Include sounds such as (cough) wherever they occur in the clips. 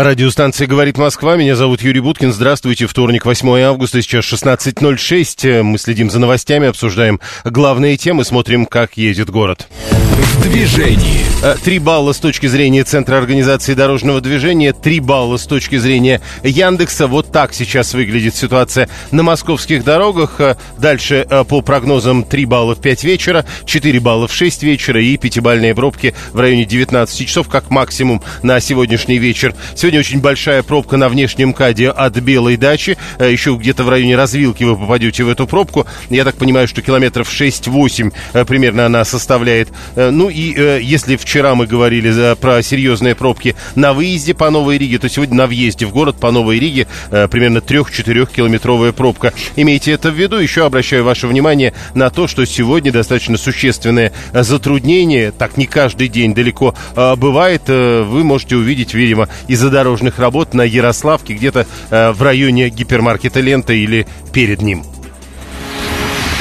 Радиостанция «Говорит Москва». Меня зовут Юрий Буткин. Здравствуйте. Вторник, 8 августа, сейчас 16.06. Мы следим за новостями, обсуждаем главные темы, смотрим, как едет город. В движении. Э, три балла с точки зрения Центра организации дорожного движения, три балла с точки зрения Яндекса. Вот так сейчас выглядит ситуация на московских дорогах. Э, дальше э, по прогнозам 3 балла в 5 вечера, 4 балла в 6 вечера и пятибальные пробки в районе 19 часов, как максимум на сегодняшний вечер. Сегодня очень большая пробка на внешнем каде от Белой дачи. Еще где-то в районе развилки вы попадете в эту пробку. Я так понимаю, что километров 6-8 примерно она составляет. Ну и если вчера мы говорили про серьезные пробки на выезде по Новой Риге, то сегодня на въезде в город по Новой Риге э, примерно 3-4 километровая пробка. Имейте это в виду. Еще обращаю ваше внимание на то, что сегодня достаточно существенное затруднение. Так не каждый день далеко э, бывает. Э, вы можете увидеть, видимо, из-за дорожных работ на Ярославке, где-то э, в районе гипермаркета «Лента» или перед ним.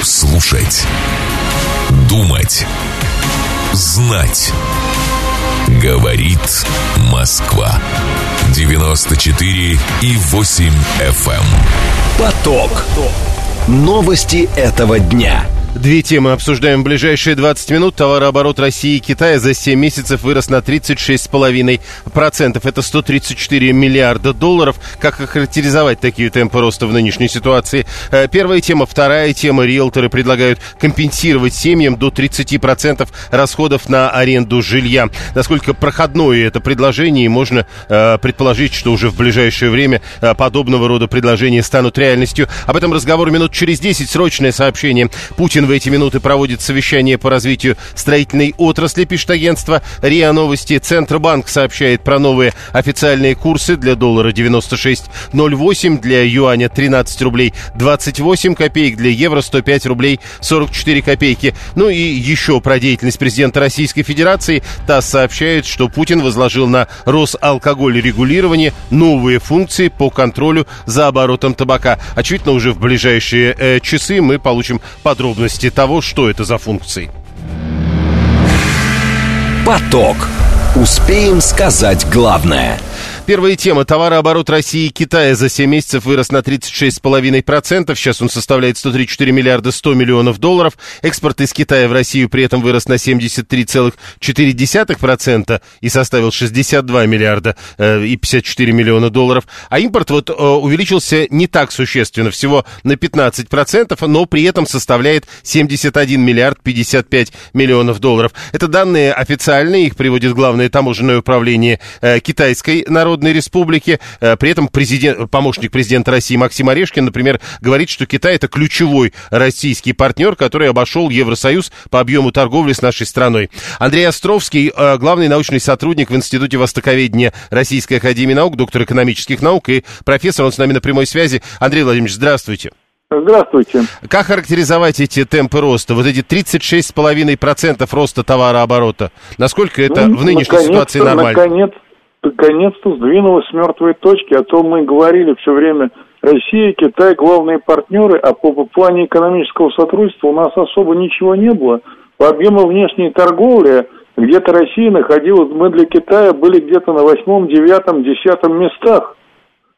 Слушать. Думать. Знать. Говорит Москва. 94 и 8 FM. Эм. Поток. Новости этого дня. Две темы обсуждаем в ближайшие 20 минут. Товарооборот России и Китая за 7 месяцев вырос на 36,5%. Это 134 миллиарда долларов. Как охарактеризовать такие темпы роста в нынешней ситуации? Э, первая тема. Вторая тема. Риэлторы предлагают компенсировать семьям до 30% расходов на аренду жилья. Насколько проходное это предложение, и можно э, предположить, что уже в ближайшее время э, подобного рода предложения станут реальностью. Об этом разговор минут через 10. Срочное сообщение. Путин в эти минуты проводит совещание по развитию строительной отрасли, пишет агентство РИА Новости. Центробанк сообщает про новые официальные курсы для доллара 96.08, для юаня 13 рублей 28 копеек, для евро 105 рублей 44 копейки. Ну и еще про деятельность президента Российской Федерации. ТАСС сообщает, что Путин возложил на Росалкоголь регулирование новые функции по контролю за оборотом табака. Очевидно, уже в ближайшие э, часы мы получим подробности подробности того, что это за функции. Поток. Успеем сказать главное – Первая тема. Товарооборот России и Китая за 7 месяцев вырос на 36,5%. Сейчас он составляет 134 миллиарда 100 миллионов долларов. Экспорт из Китая в Россию при этом вырос на 73,4% и составил 62 миллиарда э, и 54 миллиона долларов. А импорт вот э, увеличился не так существенно, всего на 15%, но при этом составляет 71 миллиард 55 миллионов долларов. Это данные официальные, их приводит главное таможенное управление э, Китайской народной Народной Республики. Э, при этом президент, помощник президента России Максим Орешкин, например, говорит, что Китай это ключевой российский партнер, который обошел Евросоюз по объему торговли с нашей страной. Андрей Островский, э, главный научный сотрудник в Институте Востоковедения Российской Академии Наук, доктор экономических наук и профессор, он с нами на прямой связи. Андрей Владимирович, здравствуйте. Здравствуйте. Как характеризовать эти темпы роста? Вот эти 36,5% роста товарооборота. Насколько это ну, в нынешней ситуации нормально? Наконец, наконец-то сдвинулась с мертвой точки, о том мы говорили все время. Россия, Китай главные партнеры, а по, плане экономического сотрудничества у нас особо ничего не было. По объему внешней торговли где-то Россия находилась, мы для Китая были где-то на восьмом, девятом, десятом местах.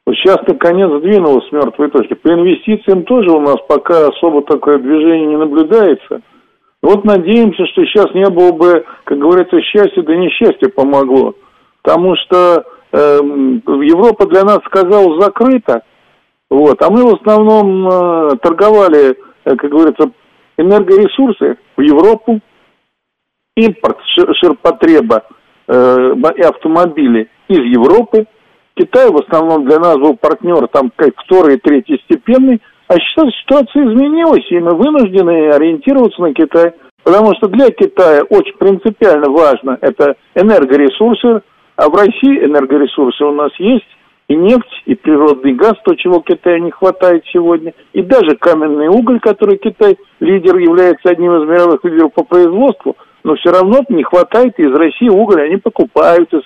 Вот сейчас наконец сдвинулась с мертвой точки. По инвестициям тоже у нас пока особо такое движение не наблюдается. Вот надеемся, что сейчас не было бы, как говорится, счастья, да несчастье помогло потому что э, Европа для нас, сказал, закрыта, вот, а мы в основном э, торговали, э, как говорится, энергоресурсы в Европу, импорт ширпотреба э, и автомобили из Европы. Китай в основном для нас был партнер там как второй и третий степенный, а сейчас ситуация изменилась, и мы вынуждены ориентироваться на Китай. Потому что для Китая очень принципиально важно это энергоресурсы, а в России энергоресурсы у нас есть, и нефть, и природный газ, то, чего Китаю не хватает сегодня, и даже каменный уголь, который Китай лидер, является одним из мировых лидеров по производству, но все равно не хватает, из России уголь они покупают, из,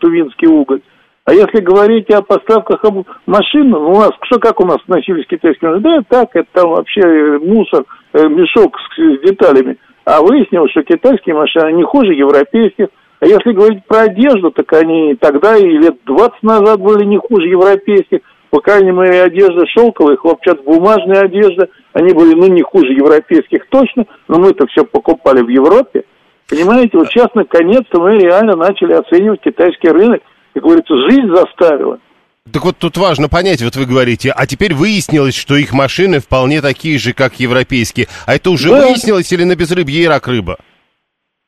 тувинский уголь. А если говорить о поставках машин, ну, у нас, что как у нас носились китайские машины? Да, так, это там вообще мусор, э, мешок с, с деталями. А выяснилось, что китайские машины не хуже европейских. А если говорить про одежду, так они тогда и лет 20 назад были не хуже европейских. По крайней мере, одежда шелковая, хлопчатобумажная одежда, они были, ну, не хуже европейских точно, но мы-то все покупали в Европе. Понимаете, вот сейчас наконец-то мы реально начали оценивать китайский рынок. Как говорится, жизнь заставила. Так вот тут важно понять, вот вы говорите, а теперь выяснилось, что их машины вполне такие же, как европейские. А это уже да. выяснилось или на безрыбье и рак рыба?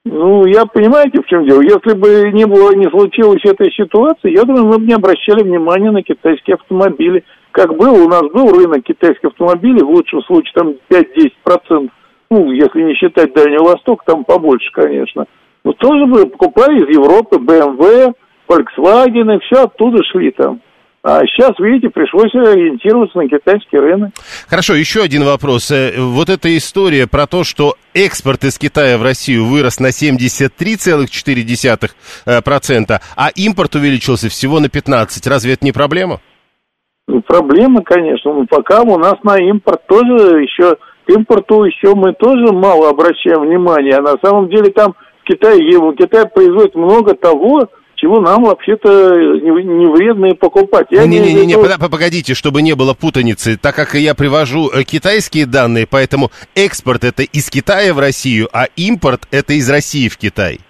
Ну, я понимаете, в чем дело. Если бы не было, не случилось этой ситуации, я думаю, мы бы не обращали внимания на китайские автомобили. Как было, у нас был рынок китайских автомобилей, в лучшем случае там 5-10%. Ну, если не считать Дальний Восток, там побольше, конечно. Но тоже бы покупали из Европы BMW, Volkswagen, и все оттуда шли там. А сейчас, видите, пришлось ориентироваться на китайский рынок. Хорошо, еще один вопрос. Э, вот эта история про то, что экспорт из Китая в Россию вырос на 73,4%, э, а импорт увеличился всего на 15%. Разве это не проблема? Ну, проблема, конечно. Но пока у нас на импорт тоже еще, к импорту еще мы тоже мало обращаем внимания. А на самом деле там в Китае, в Китае производит много того, чего нам вообще-то не, не вредно покупать. Не-не-не, виду... погодите, чтобы не было путаницы, так как я привожу э, китайские данные, поэтому экспорт это из Китая в Россию, а импорт это из России в Китай.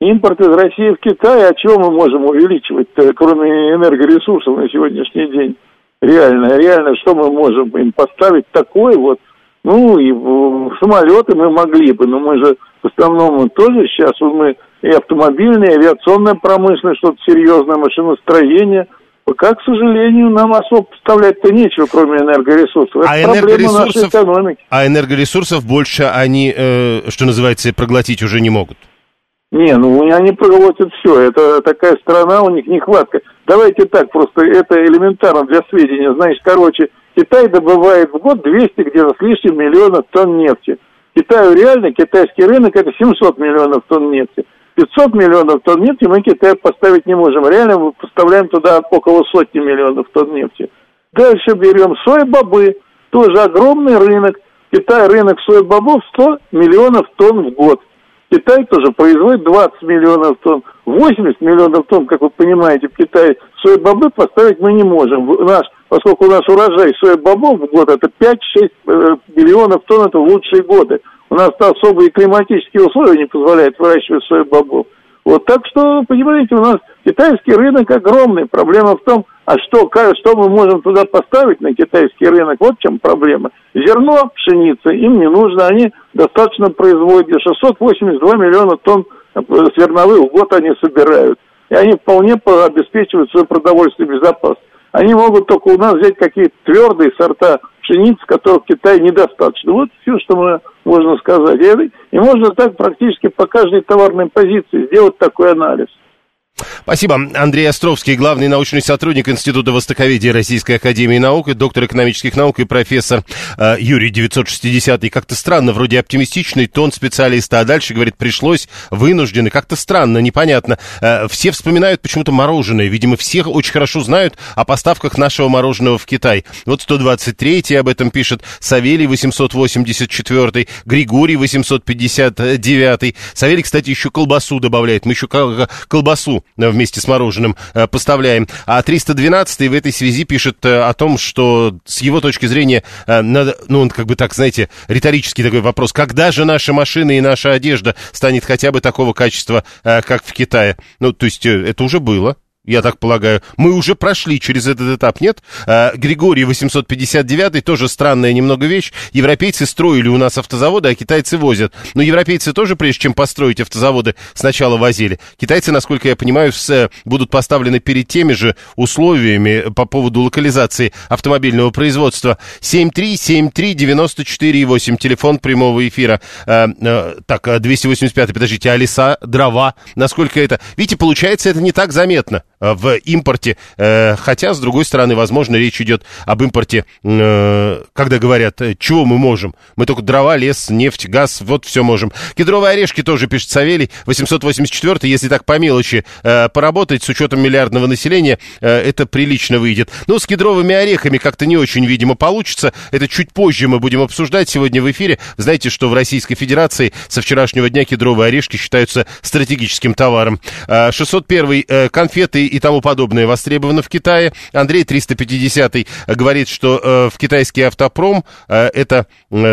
Импорт из России в Китай, а чего мы можем увеличивать, кроме энергоресурсов на сегодняшний день? Реально, реально, что мы можем им поставить такое вот, ну, и самолеты мы могли бы, но мы же в основном тоже сейчас мы и автомобильная, и авиационная промышленность, что-то серьезное, машиностроение. Пока, к сожалению, нам особо поставлять-то нечего, кроме энергоресурсов. Это а энергоресурсов, нашей экономики. А энергоресурсов больше они, э, что называется, проглотить уже не могут? Не, ну они проглотят все. Это такая страна, у них нехватка. Давайте так, просто это элементарно для сведения. Значит, короче, Китай добывает в год 200 где-то с лишним миллионов тонн нефти. Китаю реально, китайский рынок это 700 миллионов тонн нефти. 500 миллионов тонн нефти мы Китай поставить не можем. Реально мы поставляем туда около сотни миллионов тонн нефти. Дальше берем сои-бобы, тоже огромный рынок. Китай рынок сои-бобов 100 миллионов тонн в год. Китай тоже производит 20 миллионов тонн. 80 миллионов тонн, как вы понимаете, в Китае сои-бобы поставить мы не можем. Наш, поскольку у нас урожай сои-бобов в год это 5-6 э, миллионов тонн, это лучшие годы. У нас особые климатические условия не позволяют выращивать сои бобов. Вот так что, понимаете, у нас китайский рынок огромный. Проблема в том, а что, что мы можем туда поставить на китайский рынок? Вот в чем проблема. Зерно, пшеница им не нужно. Они достаточно производят. 682 миллиона тонн зерновых в год они собирают. И они вполне обеспечивают свой продовольственный безопасность. Они могут только у нас взять какие-то твердые сорта пшеницы, которых в Китае недостаточно. Вот все, что мы можно сказать. И, можно так практически по каждой товарной позиции сделать такой анализ. Спасибо. Андрей Островский, главный научный сотрудник Института Востоковедения Российской Академии Наук, и доктор экономических наук и профессор э, Юрий 960. И как-то странно, вроде оптимистичный тон специалиста, а дальше, говорит, пришлось, вынуждены. Как-то странно, непонятно. Э, все вспоминают почему-то мороженое. Видимо, все очень хорошо знают о поставках нашего мороженого в Китай. Вот 123 об этом пишет, Савелий 884, Григорий 859. Савелий, кстати, еще колбасу добавляет. Мы еще колбасу вместе с мороженым э, поставляем. А 312 в этой связи пишет э, о том, что с его точки зрения, надо, ну, он как бы так, знаете, риторический такой вопрос, когда же наши машины и наша одежда станет хотя бы такого качества, как в Китае? Ну, то есть это уже было я так полагаю. Мы уже прошли через этот этап, нет? А, Григорий 859 тоже странная немного вещь. Европейцы строили у нас автозаводы, а китайцы возят. Но европейцы тоже, прежде чем построить автозаводы, сначала возили. Китайцы, насколько я понимаю, все будут поставлены перед теми же условиями по поводу локализации автомобильного производства. 7373948, телефон прямого эфира. А, а, так, 285, подождите, а леса, дрова, насколько это... Видите, получается, это не так заметно. Э, в импорте, э, хотя, с другой стороны, возможно, речь идет об импорте, когда говорят, чего мы можем. Мы только дрова, лес, нефть, газ, вот все можем. Кедровые орешки тоже, пишет Савелий, 884 если так по мелочи поработать с учетом миллиардного населения, это прилично выйдет. Ну, с кедровыми орехами как-то не очень, видимо, получится. Это чуть позже мы будем обсуждать сегодня в эфире. Знаете, что в Российской Федерации со вчерашнего дня кедровые орешки считаются стратегическим товаром. 601 э, конфеты и тому подобное востребовано в Китае. Андрей 350 говорит, что э, в китайский автопром э, это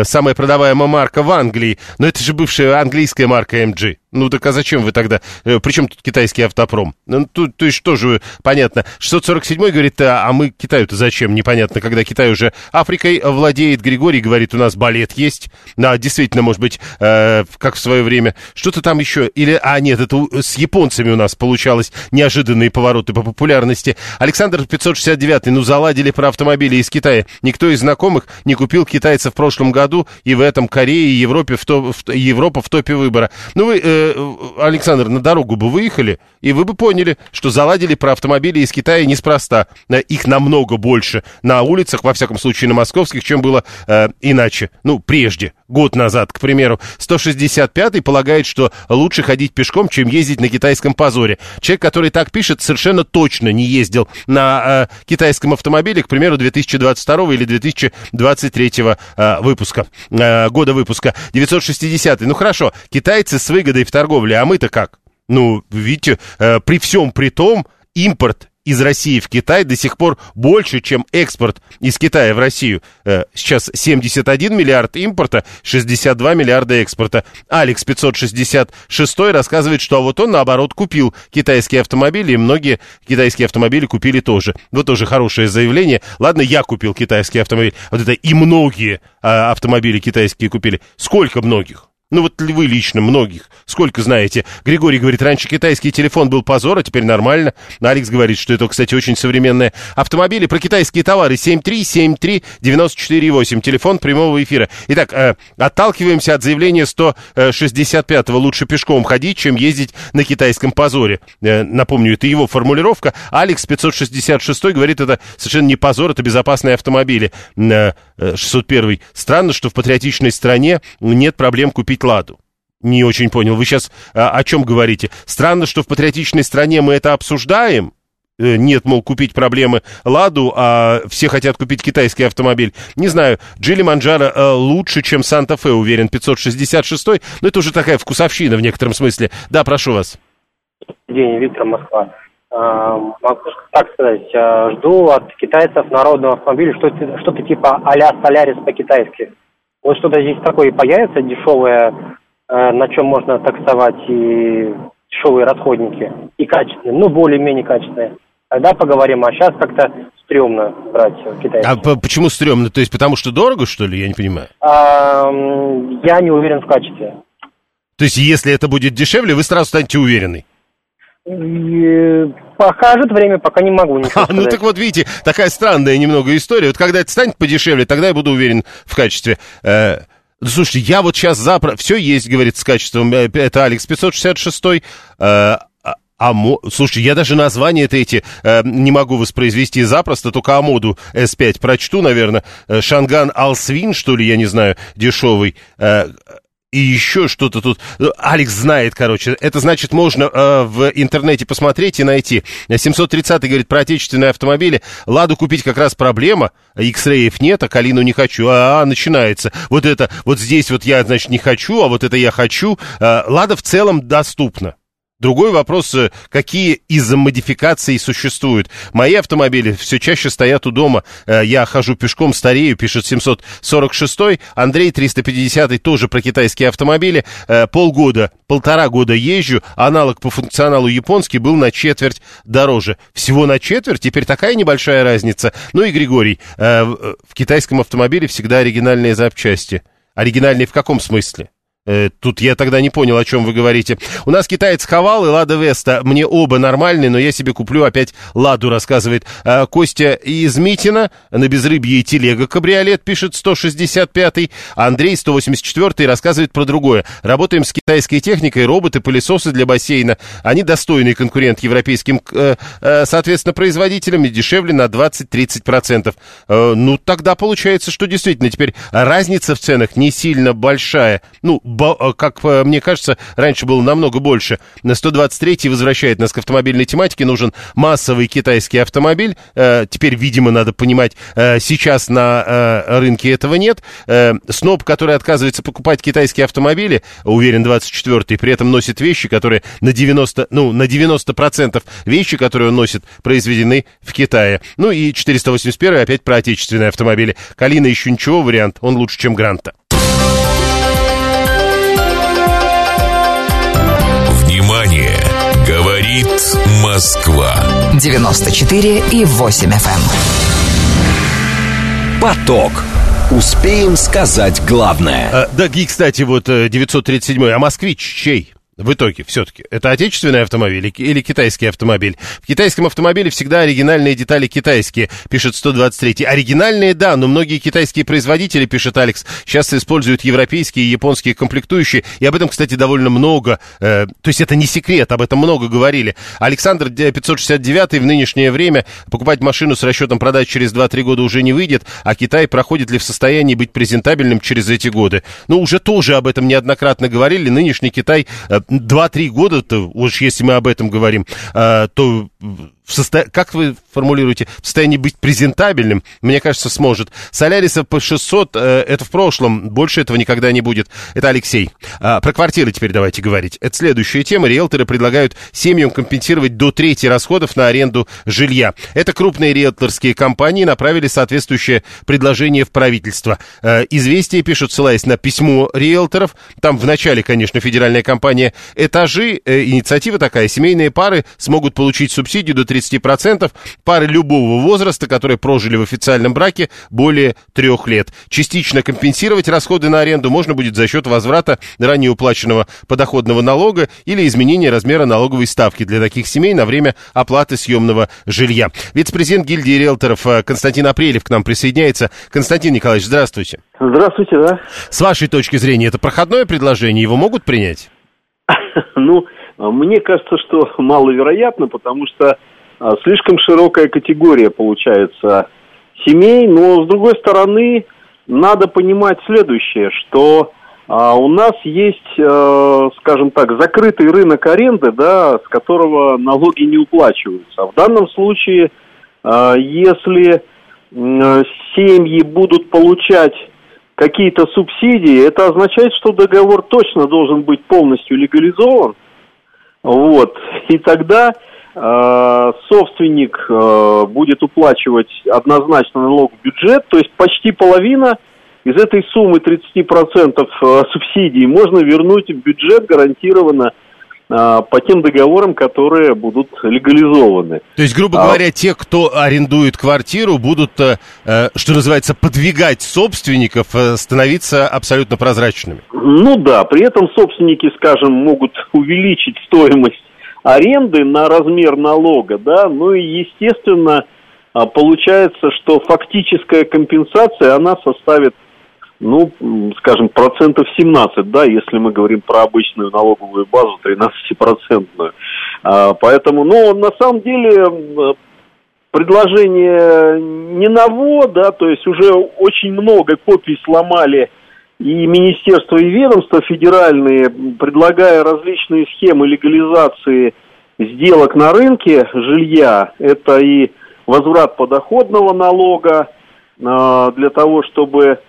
самая продаваемая марка в Англии. Но это же бывшая английская марка MG. Ну так а зачем вы тогда? Э, Причем тут китайский автопром? Ну, тут, то есть тоже понятно. 647 говорит, а, а мы Китаю-то зачем? Непонятно, когда Китай уже Африкой владеет. Григорий говорит, у нас балет есть. Да, действительно, может быть, э, как в свое время. Что-то там еще. Или, а нет, это с японцами у нас получалось неожиданные повороты по популярности. Александр 569, ну заладили про автомобили из Китая. Никто из знакомых не купил китайцев в прошлом году. И в этом Корее и Европе в топ, в, Европа в топе выбора. Ну вы... Э, Э, Александр, на дорогу бы выехали, и вы бы поняли, что заладили про автомобили из Китая неспроста. Э, их намного больше на улицах, во всяком случае на московских, чем было э, иначе. Ну, прежде, год назад, к примеру. 165-й полагает, что лучше ходить пешком, чем ездить на китайском позоре. Человек, который так пишет, совершенно точно не ездил на э, китайском автомобиле, к примеру, 2022 или 2023 э, выпуска, э, года выпуска. 960-й. Ну хорошо, китайцы с выгодой в торговле, а мы-то как? Ну, видите, э, при всем при том, импорт из России в Китай до сих пор больше, чем экспорт из Китая в Россию. Э, сейчас 71 миллиард импорта, 62 миллиарда экспорта. Алекс 566 рассказывает, что вот он, наоборот, купил китайские автомобили, и многие китайские автомобили купили тоже. Вот тоже хорошее заявление. Ладно, я купил китайский автомобиль. Вот это и многие а, автомобили китайские купили. Сколько многих? Ну вот вы лично, многих. Сколько знаете? Григорий говорит, раньше китайский телефон был позор, а теперь нормально. Алекс говорит, что это, кстати, очень современное. Автомобили про китайские товары 7373948. Телефон прямого эфира. Итак, э, отталкиваемся от заявления 165-го. Лучше пешком ходить, чем ездить на китайском позоре. Э, напомню, это его формулировка. Алекс 566 говорит, это совершенно не позор, это безопасные автомобили. Э, 601. Странно, что в патриотичной стране нет проблем купить «Ладу». Не очень понял. Вы сейчас а, о чем говорите? Странно, что в патриотичной стране мы это обсуждаем? Э, нет, мол, купить проблемы «Ладу», а все хотят купить китайский автомобиль. Не знаю, Джили Манджаро э, лучше, чем Санта-Фе, уверен, 566-й. Но это уже такая вкусовщина в некотором смысле. Да, прошу вас. День, Виктор, Москва. А, могу так сказать, а, жду от китайцев народного автомобиля что-то, что-то типа а-ля Солярис по-китайски. Вот что-то здесь такое появится дешевое, а, на чем можно таксовать и дешевые расходники, и качественные, ну, более-менее качественные. Тогда поговорим, а сейчас как-то стрёмно брать китайцев. А почему стрёмно? То есть потому что дорого, что ли? Я не понимаю. А, я не уверен в качестве. То есть если это будет дешевле, вы сразу станете уверены? Покажет время, пока не могу ничего (laughs) а, Ну так вот, видите, такая странная немного история. Вот когда это станет подешевле, тогда я буду уверен в качестве. Э, слушайте, я вот сейчас запро... Все есть, говорит, с качеством. Э, это Алекс 566. Э, а, а, слушай, я даже название это эти э, не могу воспроизвести запросто, только Амоду S5 прочту, наверное. Э, Шанган Алсвин, что ли, я не знаю, дешевый. Э, и еще что-то тут. Ну, Алекс знает, короче. Это значит, можно э, в интернете посмотреть и найти. 730 говорит про отечественные автомобили. Ладу купить как раз проблема. X-Ray нет, а Калину не хочу. А, а, начинается. Вот это, вот здесь вот я, значит, не хочу, а вот это я хочу. Э, Лада в целом доступна. Другой вопрос, э, какие из модификаций существуют. Мои автомобили все чаще стоят у дома. Э, я хожу пешком, старею, пишет 746 Андрей 350 тоже про китайские автомобили. Э, полгода, полтора года езжу. Аналог по функционалу японский был на четверть дороже. Всего на четверть? Теперь такая небольшая разница. Ну и Григорий, в китайском автомобиле всегда оригинальные запчасти. Оригинальные в каком смысле? Э, тут я тогда не понял, о чем вы говорите. У нас китаец Хавал и Лада Веста. Мне оба нормальные, но я себе куплю опять Ладу, рассказывает э, Костя из Митина. На безрыбье и телега кабриолет, пишет 165-й. Андрей 184-й рассказывает про другое. Работаем с китайской техникой, роботы, пылесосы для бассейна. Они достойный конкурент европейским, э, соответственно, производителям и дешевле на 20-30%. Ну, тогда получается, что действительно теперь разница в ценах не сильно большая. Ну, Э, как э, мне кажется, раньше было намного больше. На 123 возвращает нас к автомобильной тематике. Нужен массовый китайский автомобиль. Э, теперь, видимо, надо понимать, сейчас на рынке этого нет. Сноб, который отказывается покупать китайские автомобили, уверен, 24-й, при этом носит вещи, которые на 90, ну, на 90% вещи, которые он носит, произведены в Китае. Ну и 481 опять про отечественные автомобили. Калина еще ничего вариант, он лучше, чем Гранта. Москва 94 и 8 FM. Эм. Поток. Успеем сказать главное. А, да, и, кстати, вот 937 э, а москвич чей? В итоге все-таки? Это отечественный автомобиль или китайский автомобиль? В китайском автомобиле всегда оригинальные детали китайские, пишет 123. Оригинальные, да, но многие китайские производители, пишет Алекс, сейчас используют европейские и японские комплектующие, и об этом, кстати, довольно много, э, то есть это не секрет, об этом много говорили. Александр 569 в нынешнее время покупать машину с расчетом продать через 2-3 года уже не выйдет, а Китай проходит ли в состоянии быть презентабельным через эти годы? Ну, уже тоже об этом неоднократно говорили, нынешний Китай э, 2-3 года-то, уж если мы об этом говорим, а, то в состо... как вы формулируете, в состоянии быть презентабельным, мне кажется, сможет. Соляриса по 600, э, это в прошлом, больше этого никогда не будет. Это Алексей. А, про квартиры теперь давайте говорить. Это следующая тема. Риэлторы предлагают семьям компенсировать до трети расходов на аренду жилья. Это крупные риэлторские компании направили соответствующее предложение в правительство. Э, известие пишут, ссылаясь на письмо риэлторов. Там в начале, конечно, федеральная компания «Этажи». Э, инициатива такая. Семейные пары смогут получить субсидию до 30 30% пары любого возраста, которые прожили в официальном браке более трех лет. Частично компенсировать расходы на аренду можно будет за счет возврата ранее уплаченного подоходного налога или изменения размера налоговой ставки для таких семей на время оплаты съемного жилья. Вице-президент гильдии риэлторов э, Константин Апрелев к нам присоединяется. Константин Николаевич, здравствуйте. Здравствуйте, да. С вашей точки зрения, это проходное предложение, его могут принять? (laughs) Ну, мне кажется, что (laughs) маловероятно, потому что а, слишком широкая категория получается семей, но с другой стороны надо понимать следующее, что а, у нас есть, а, скажем так, закрытый рынок аренды, да, с которого налоги не уплачиваются. В данном случае, а, если а, семьи будут получать какие-то субсидии, это означает, что договор точно должен быть полностью легализован. Вот. И тогда Э, собственник э, будет уплачивать однозначно налог в бюджет, то есть почти половина из этой суммы 30% э, субсидий можно вернуть в бюджет гарантированно по тем договорам, которые будут легализованы. То есть, грубо а... говоря, те, кто арендует квартиру, будут, что называется, подвигать собственников, становиться абсолютно прозрачными. Ну да, при этом собственники, скажем, могут увеличить стоимость аренды на размер налога, да, ну и, естественно, а, получается, что фактическая компенсация, она составит, ну, скажем, процентов 17, да, если мы говорим про обычную налоговую базу 13-процентную. А, поэтому, ну, на самом деле, предложение не ново, да, то есть уже очень много копий сломали и министерства и ведомства федеральные, предлагая различные схемы легализации сделок на рынке жилья, это и возврат подоходного налога э, для того, чтобы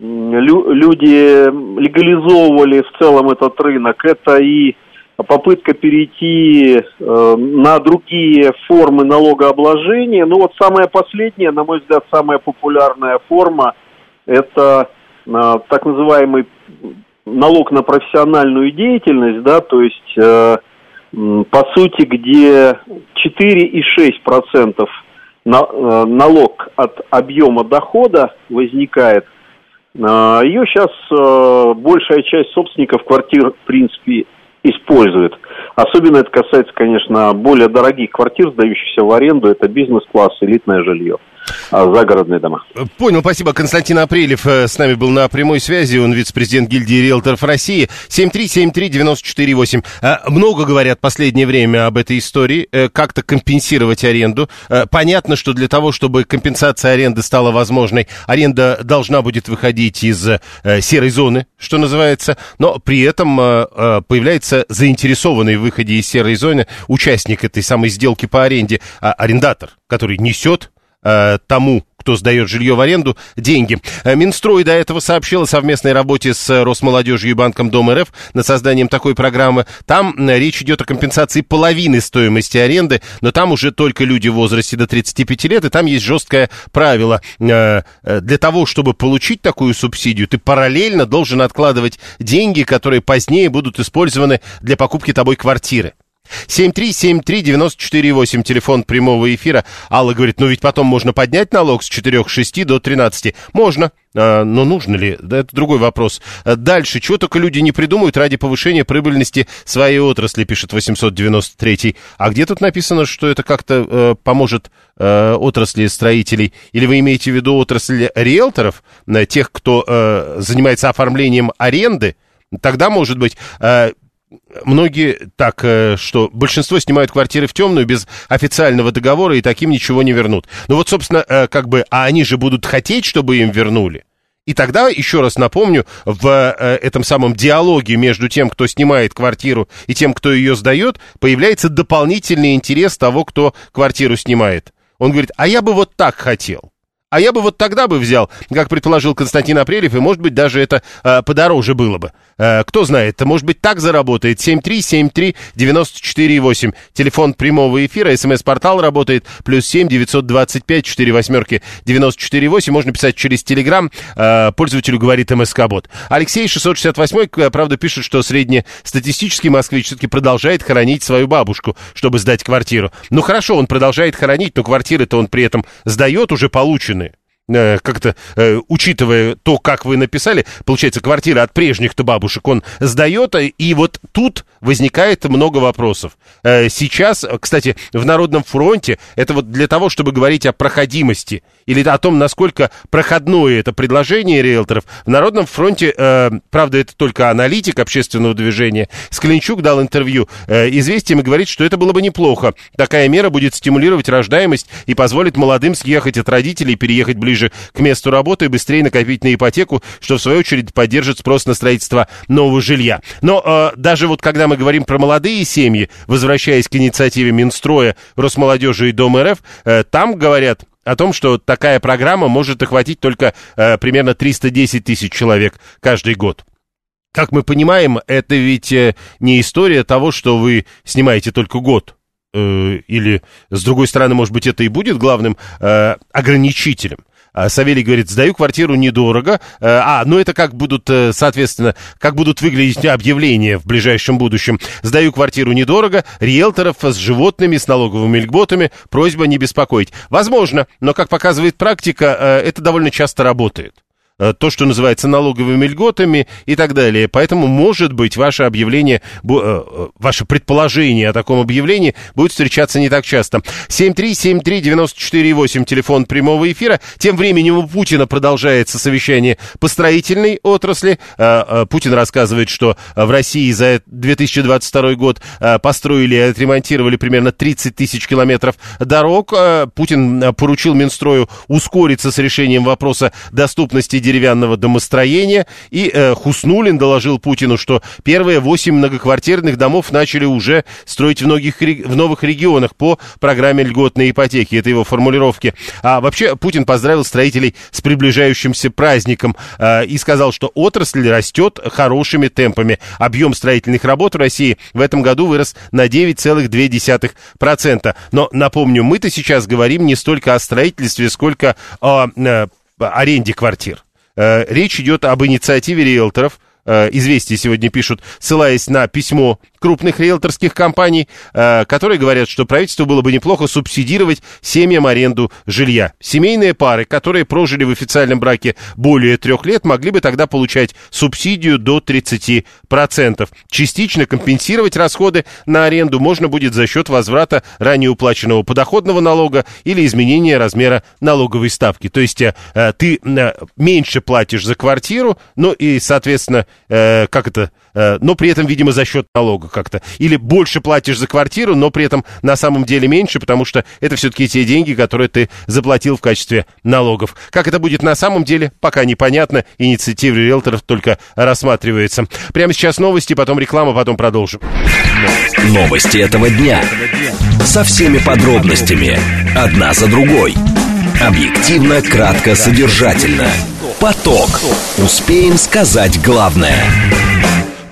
люди легализовывали в целом этот рынок, это и попытка перейти э, на другие формы налогообложения. Ну вот самая последняя, на мой взгляд, самая популярная форма – это так называемый налог на профессиональную деятельность, да, то есть э, по сути, где 4,6% на, э, налог от объема дохода возникает Ее сейчас большая часть собственников квартир, в принципе, использует. Особенно это касается, конечно, более дорогих квартир, сдающихся в аренду. Это бизнес-класс, элитное жилье. А, загородные дома. Понял, спасибо. Константин Апрелев э, с нами был на прямой связи. Он вице-президент гильдии риэлторов России. 7373948. А, много говорят последнее время об этой истории. Э, как-то компенсировать аренду. Э, понятно, что для того, чтобы компенсация аренды стала возможной, аренда должна будет выходить из серой зоны, что называется. Но при этом появляется заинтересованный в выходе из серой зоны участник этой самой сделки по аренде, а, арендатор, который несет э, тому, кто сдает жилье в аренду, деньги. Э, Минстрой до этого сообщил о совместной работе с Росмолодежью и Банком Дом РФ над созданием такой программы. Там э, речь идет о компенсации половины стоимости аренды, но там уже только люди в возрасте до 35 лет, и там есть жесткое правило. Э, для того, чтобы получить такую субсидию, ты параллельно должен откладывать деньги, которые позднее будут использованы для покупки тобой квартиры. 7373948, телефон прямого эфира. Алла говорит, ну ведь потом можно поднять налог с 4-6 до 13. Можно, а, но нужно ли? Это другой вопрос. А дальше, чего только люди не придумают ради повышения прибыльности своей отрасли, пишет 893. А где тут написано, что это как-то э, поможет э, отрасли строителей? Или вы имеете в виду отрасль риэлторов, э, тех, кто э, занимается оформлением аренды? Тогда, может быть, многие так, э, что большинство снимают квартиры в темную без официального договора и таким ничего не вернут. Ну вот, собственно, э, как бы, а они же будут хотеть, чтобы им вернули. И тогда, еще раз напомню, в э, этом самом диалоге между тем, кто снимает квартиру, и тем, кто ее сдает, появляется дополнительный интерес того, кто квартиру снимает. Он говорит, а я бы вот так хотел. А я бы вот тогда бы взял, как предположил Константин Апрелев, и, может быть, даже это э, подороже было бы. Э, кто знает, может быть, так заработает. 7373948. Телефон прямого эфира, смс-портал работает. Плюс 7 925 4 восьмерки 948. Можно писать через Телеграм. Э, пользователю говорит МСК-бот. Алексей 668, э, правда, пишет, что среднестатистический москвич все-таки продолжает хоронить свою бабушку, чтобы сдать квартиру. Ну, хорошо, он продолжает хоронить, но квартиры-то он при этом сдает уже полученные. Э, как-то, э, учитывая то, как вы написали, получается, квартира от прежних-то бабушек он сдает, и вот тут возникает много вопросов. Э, сейчас, кстати, в Народном фронте, это вот для того, чтобы говорить о проходимости или о том, насколько проходное это предложение риэлторов, в Народном фронте, правда, это только аналитик общественного движения, Скленчук дал интервью известиям и говорит, что это было бы неплохо. Такая мера будет стимулировать рождаемость и позволит молодым съехать от родителей и переехать ближе ближе к месту работы и быстрее накопить на ипотеку, что в свою очередь поддержит спрос на строительство нового жилья. Но э, даже вот когда мы говорим про молодые семьи, возвращаясь к инициативе Минстроя, Росмолодежи и Дом РФ, э, там говорят о том, что такая программа может охватить только э, примерно 310 тысяч человек каждый год. Как мы понимаем, это ведь э, не история того, что вы снимаете только год. Э, или, с другой стороны, может быть, это и будет главным э, ограничителем. А Савелий говорит, сдаю квартиру недорого. Э, а, ну это как будут, э, соответственно, как будут выглядеть объявления в ближайшем будущем. Сдаю квартиру недорого, риэлторов с животными, с налоговыми льготами, просьба не беспокоить. Возможно, но, как показывает практика, э, это довольно часто работает. Э, то, что называется налоговыми льготами и так далее. Поэтому, может быть, ваше объявление, э, э, ваше предположение о таком объявлении будет встречаться не так часто. 7373948, телефон прямого эфира. Тем временем у Путина продолжается совещание по строительной отрасли. Путин рассказывает, что в России за 2022 год построили и отремонтировали примерно 30 тысяч километров дорог. Путин поручил Минстрою ускориться с решением вопроса доступности деревянного домостроения. И э, Хуснулин доложил Путину, что первые восемь многоквартирных домов начали уже строить в, многих, в новых регионах по программе льготной ипотеки. Это его формулировки. А вообще Путин поздравил строителей с приближающимся праздником э, и сказал, что отрасль растет хорошими темпами. Объем строительных работ в России в этом году вырос на 9,2%. Но, напомню, мы-то сейчас говорим не столько о строительстве, сколько о э, аренде квартир. Э, речь идет об инициативе риэлторов. Э, Известия сегодня пишут, ссылаясь на письмо крупных риэлторских компаний, э, которые говорят, что правительству было бы неплохо субсидировать семьям аренду жилья. Семейные пары, которые прожили в официальном браке более трех лет, могли бы тогда получать субсидию до 30%. Частично компенсировать расходы на аренду можно будет за счет возврата ранее уплаченного подоходного налога или изменения размера налоговой ставки. То есть э, ты э, меньше платишь за квартиру, ну и, соответственно, как это, но при этом, видимо, за счет налога как-то. Или больше платишь за квартиру, но при этом на самом деле меньше, потому что это все-таки те деньги, которые ты заплатил в качестве налогов. Как это будет на самом деле, пока непонятно. Инициатива риэлторов только рассматривается. Прямо сейчас новости, потом реклама, потом продолжим. Новости этого дня. Со всеми подробностями. Одна за другой. Объективно, кратко, содержательно. Поток. Успеем сказать главное.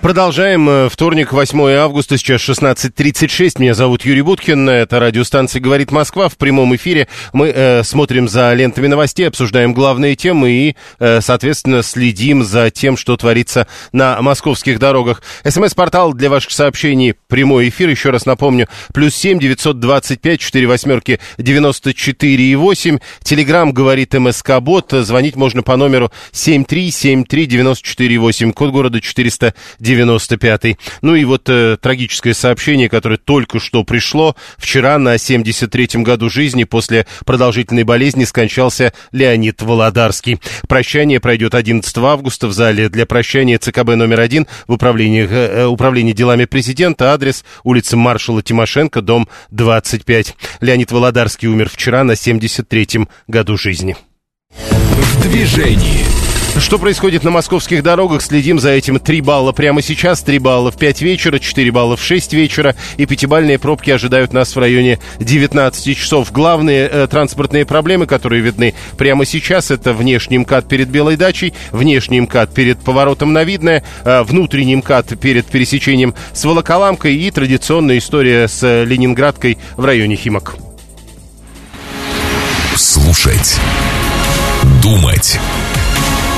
Продолжаем. Э, вторник, 8 августа, сейчас 16.36. Меня зовут Юрий Буткин. Это радиостанция «Говорит Москва». В прямом эфире мы э, смотрим за лентами новостей, обсуждаем главные темы и, э, соответственно, следим за тем, что творится на московских дорогах. СМС-портал для ваших сообщений «Прямой эфир». Еще раз напомню. Плюс семь девятьсот двадцать пять четыре восьмерки девяносто четыре и восемь. Телеграмм «Говорит МСК Бот». Звонить можно по номеру семь три семь три девяносто четыре восемь. Код города четыреста 95-й. Ну и вот э, трагическое сообщение, которое только что пришло. Вчера на 73-м году жизни после продолжительной болезни скончался Леонид Володарский. Прощание пройдет 11 августа в зале для прощания ЦКБ номер один в управлении, э, управлении делами президента. Адрес улица маршала Тимошенко, дом 25. Леонид Володарский умер вчера на 73-м году жизни. В движении. Что происходит на московских дорогах? Следим за этим. 3 балла прямо сейчас, 3 балла в 5 вечера, 4 балла в 6 вечера. И пятибальные пробки ожидают нас в районе 19 часов. Главные э, транспортные проблемы, которые видны прямо сейчас, это внешний МКАД перед Белой дачей, внешний МКАД перед поворотом на Видное, э, внутренний МКАД перед пересечением с Волоколамкой и традиционная история с Ленинградкой в районе Химок. Слушать. Думать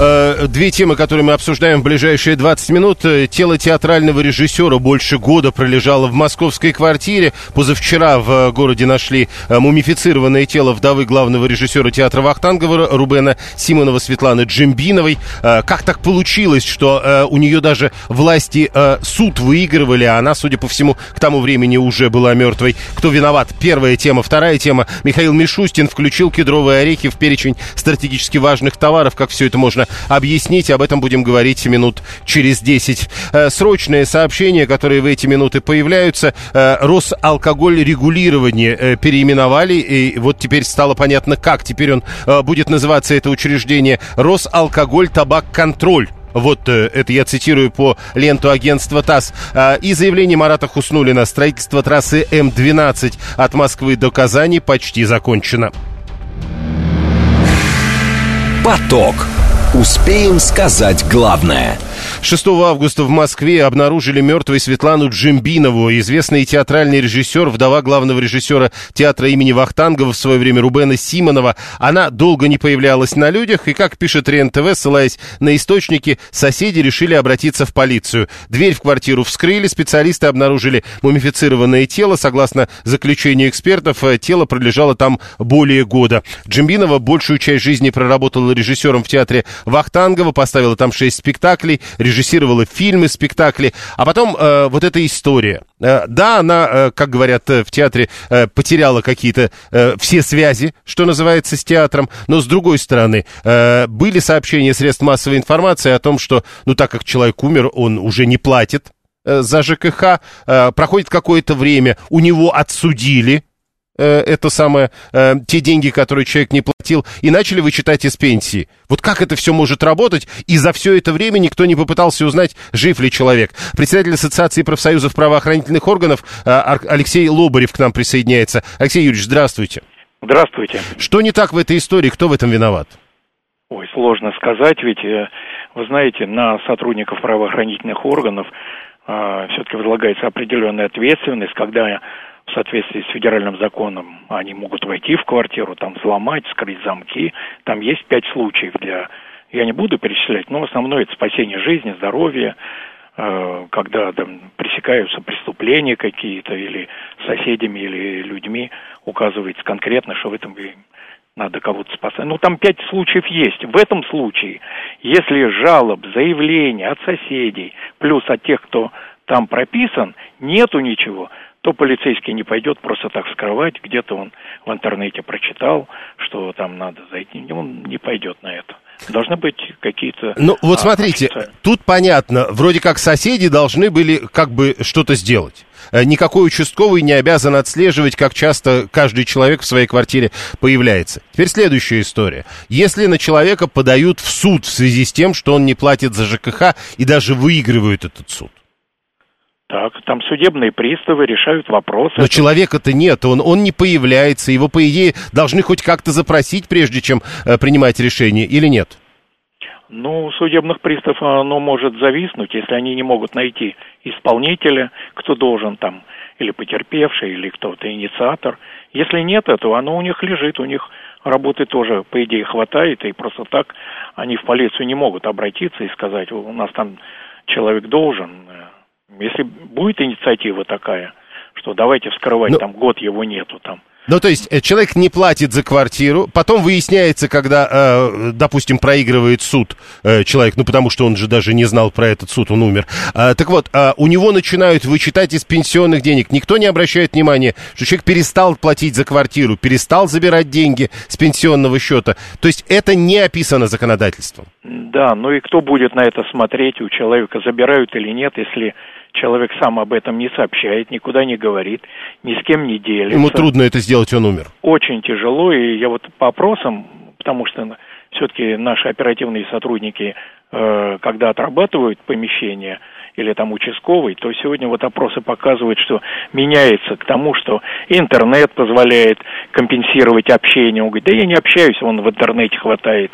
Э, две темы, которые мы обсуждаем в ближайшие 20 минут. Э, тело театрального режиссера больше года пролежало в московской квартире. Позавчера в э, городе нашли мумифицированное тело вдовы главного режиссера театра Вахтангова Рубена Симонова Светланы Джимбиновой. Как так получилось, что у нее даже власти суд выигрывали, а она, судя по всему, к тому времени уже была мертвой? Кто виноват? Первая тема. Вторая тема. Михаил Мишустин включил кедровые орехи в перечень стратегически важных товаров. Как все это можно объяснить. Об этом будем говорить минут через 10. Э, срочные сообщения, которые в эти минуты появляются. Э, Росалкоголь регулирование э, переименовали. И вот теперь стало понятно, как. Теперь он будет называться, это учреждение, Росалкоголь Табак Контроль. Вот это я цитирую по ленту агентства ТАСС. И заявление Марата Хуснулина. Строительство трассы М-12 от Москвы до Казани почти закончено. Поток. Успеем сказать главное – 6 августа в Москве обнаружили мертвой Светлану Джимбинову, известный театральный режиссер, вдова главного режиссера театра имени Вахтангова в свое время Рубена Симонова. Она долго не появлялась на людях, и, как пишет РЕН-ТВ, ссылаясь на источники, соседи решили обратиться в полицию. Дверь в квартиру вскрыли, специалисты обнаружили мумифицированное тело. Согласно заключению экспертов, э, тело пролежало там более года. Джимбинова большую часть жизни проработала режиссером в театре Вахтангова, поставила там шесть спектаклей, режиссировала фильмы, спектакли, а потом э, вот эта история. Э, да, она, э, как говорят э, в театре, э, потеряла какие-то э, все связи, что называется, с театром, но с другой стороны, э, были сообщения средств массовой информации о том, что, ну так как человек умер, он уже не платит э, за ЖКХ, э, проходит какое-то время, у него отсудили Э, это самое, э, те деньги, которые человек не платил, и начали вычитать из пенсии. Вот как это все может работать, и за все это время никто не попытался узнать, жив ли человек. Председатель Ассоциации профсоюзов правоохранительных органов э, Алексей Лобарев к нам присоединяется. Алексей Юрьевич, здравствуйте. Здравствуйте. Что не так в этой истории, кто в этом виноват? Ой, сложно сказать, ведь, вы знаете, на сотрудников правоохранительных органов все-таки возлагается определенная ответственность, когда в соответствии с федеральным законом они могут войти в квартиру, там взломать, скрыть замки. Там есть пять случаев для... Я не буду перечислять, но основное это спасение жизни, здоровья, э, когда там, пресекаются преступления какие-то или соседями, или людьми, указывается конкретно, что в этом надо кого-то спасать. Ну, там пять случаев есть. В этом случае, если жалоб, заявления от соседей, плюс от тех, кто там прописан, нету ничего, то полицейский не пойдет просто так скрывать, где-то он в интернете прочитал, что там надо зайти, он не пойдет на это. Должны быть какие-то... Ну, вот а, смотрите, официально. тут понятно, вроде как соседи должны были как бы что-то сделать. Э, никакой участковый не обязан отслеживать, как часто каждый человек в своей квартире появляется. Теперь следующая история. Если на человека подают в суд в связи с тем, что он не платит за ЖКХ и даже выигрывают этот суд, так, там судебные приставы решают вопросы. Но человека-то нет, он, он не появляется, его, по идее, должны хоть как-то запросить, прежде чем э, принимать решение, или нет? Ну, у судебных приставов оно может зависнуть, если они не могут найти исполнителя, кто должен там, или потерпевший, или кто-то инициатор. Если нет этого, оно у них лежит, у них работы тоже, по идее, хватает, и просто так они в полицию не могут обратиться и сказать, у нас там человек должен, если будет инициатива такая, что давайте вскрывать, ну, там год его нету там. Ну, то есть э, человек не платит за квартиру, потом выясняется, когда, э, допустим, проигрывает суд э, человек, ну, потому что он же даже не знал про этот суд, он умер. А, так вот, а у него начинают вычитать из пенсионных денег. Никто не обращает внимания, что человек перестал платить за квартиру, перестал забирать деньги с пенсионного счета. То есть это не описано законодательством. Да, ну и кто будет на это смотреть, у человека забирают или нет, если человек сам об этом не сообщает, никуда не говорит, ни с кем не делится. Ему трудно это сделать, он умер. Очень тяжело, и я вот по опросам, потому что все-таки наши оперативные сотрудники, э, когда отрабатывают помещение, или там участковый, то сегодня вот опросы показывают, что меняется к тому, что интернет позволяет компенсировать общение. Он говорит, да я не общаюсь, он в интернете хватает.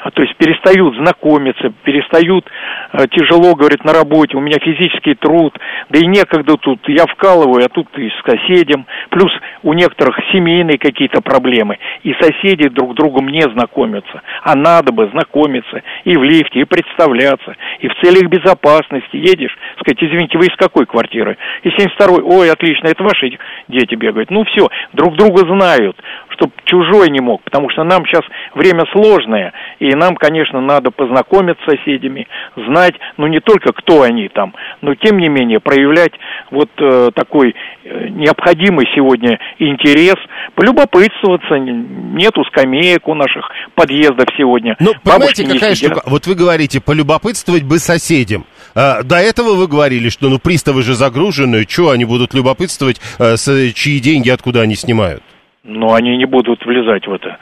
А, то есть перестают знакомиться, перестают, э, тяжело, говорит, на работе, у меня физический труд, да и некогда тут, я вкалываю, а тут и с соседям. Плюс у некоторых семейные какие-то проблемы, и соседи друг с другом не знакомятся. А надо бы знакомиться и в лифте, и представляться, и в целях безопасности едешь едешь, сказать, извините, вы из какой квартиры? Из 72-й, ой, отлично, это ваши дети бегают. Ну все, друг друга знают, чтобы чужой не мог, потому что нам сейчас время сложное, и нам, конечно, надо познакомиться с соседями, знать, ну не только кто они там, но тем не менее проявлять вот э, такой э, необходимый сегодня интерес, полюбопытствоваться, нету скамеек у наших подъездов сегодня. Ну, понимаете, какая штука, вот вы говорите, полюбопытствовать бы соседям. А, до этого вы говорили, что ну приставы же загружены, что они будут любопытствовать, а, с, чьи деньги, откуда они снимают? Но они не будут влезать в это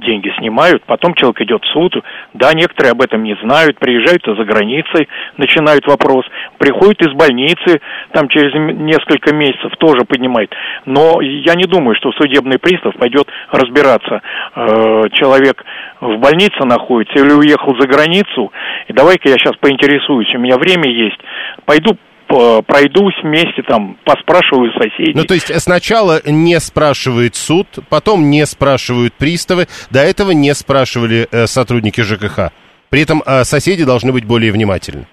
деньги снимают, потом человек идет в суд, да, некоторые об этом не знают, приезжают за границей, начинают вопрос, приходят из больницы, там через несколько месяцев тоже поднимает. Но я не думаю, что судебный пристав пойдет разбираться, э, человек в больнице находится или уехал за границу, и давай-ка я сейчас поинтересуюсь, у меня время есть, пойду пройдусь вместе, там, поспрашиваю соседей. Ну, то есть сначала не спрашивает суд, потом не спрашивают приставы, до этого не спрашивали э, сотрудники ЖКХ. При этом э, соседи должны быть более внимательны.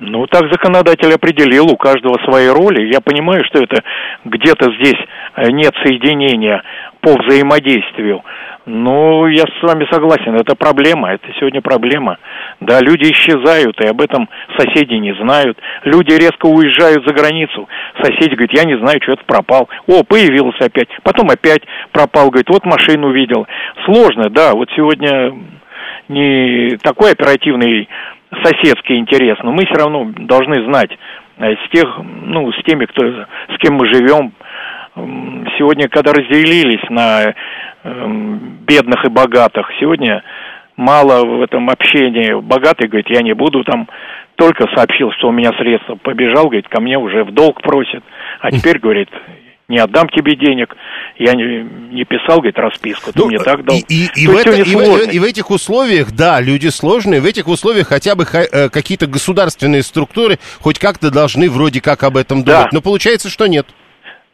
Ну, так законодатель определил, у каждого свои роли. Я понимаю, что это где-то здесь э, нет соединения по взаимодействию. Ну, я с вами согласен, это проблема, это сегодня проблема. Да, люди исчезают, и об этом соседи не знают. Люди резко уезжают за границу. Соседи говорят, я не знаю, что это пропал. О, появился опять. Потом опять пропал, говорит, вот машину видел. Сложно, да, вот сегодня не такой оперативный соседский интерес, но мы все равно должны знать э, с тех, ну, с теми, кто, с кем мы живем, сегодня, когда разделились на Эм, бедных и богатых. Сегодня мало в этом общении. Богатый говорит, я не буду там, только сообщил, что у меня средства. Побежал, говорит, ко мне уже в долг просит. А теперь, говорит, не отдам тебе денег. Я не, не писал, говорит, расписку, ты ну, мне так дал. И, и, и, в это, и, в, и в этих условиях, да, люди сложные, в этих условиях хотя бы э, какие-то государственные структуры хоть как-то должны вроде как об этом думать. Да. Но получается, что нет.